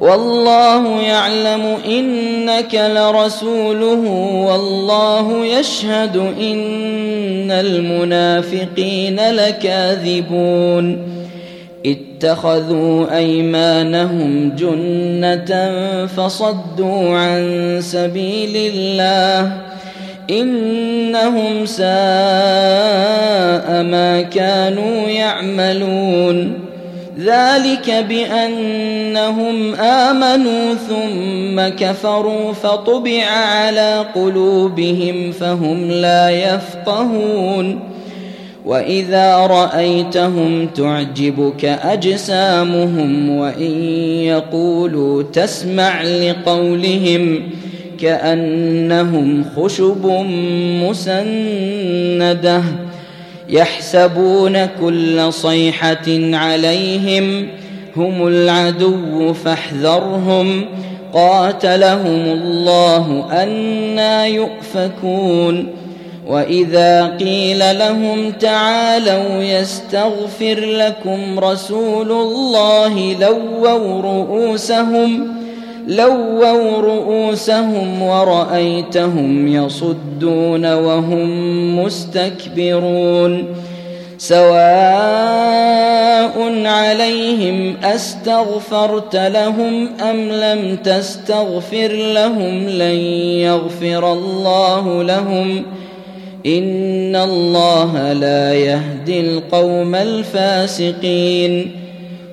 والله يعلم إنك لرسوله والله يشهد إن المنافقين لكاذبون اتخذوا أيمانهم جنة فصدوا عن سبيل الله إنهم ساء ما كانوا يعملون ذلك بأنهم آمنوا ثم كفروا فطبع على قلوبهم فهم لا يفقهون. وإذا رأيتهم تعجبك أجسامهم وإن يقولوا تسمع لقولهم كأنهم خشب مسندة. يحسبون كل صيحة عليهم هم العدو فاحذرهم قاتلهم الله أنا يؤفكون وإذا قيل لهم تعالوا يستغفر لكم رسول الله لووا رؤوسهم لووا رؤوسهم ورأيتهم يصدون وهم مستكبرون سواء عليهم أستغفرت لهم أم لم تستغفر لهم لن يغفر الله لهم إن الله لا يهدي القوم الفاسقين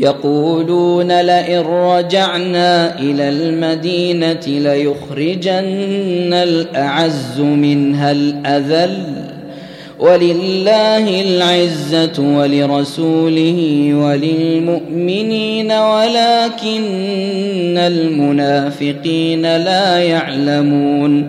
يقولون لئن رجعنا إلى المدينة ليخرجن الأعز منها الأذل ولله العزة ولرسوله وللمؤمنين ولكن المنافقين لا يعلمون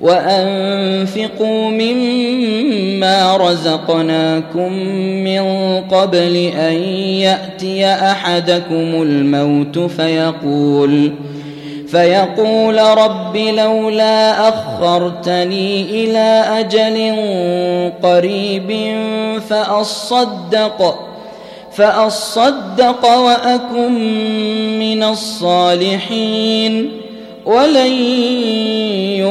وأنفقوا مما رزقناكم من قبل أن يأتي أحدكم الموت فيقول فيقول رب لولا أخرتني إلى أجل قريب فأصدق فأصدق وأكن من الصالحين ولن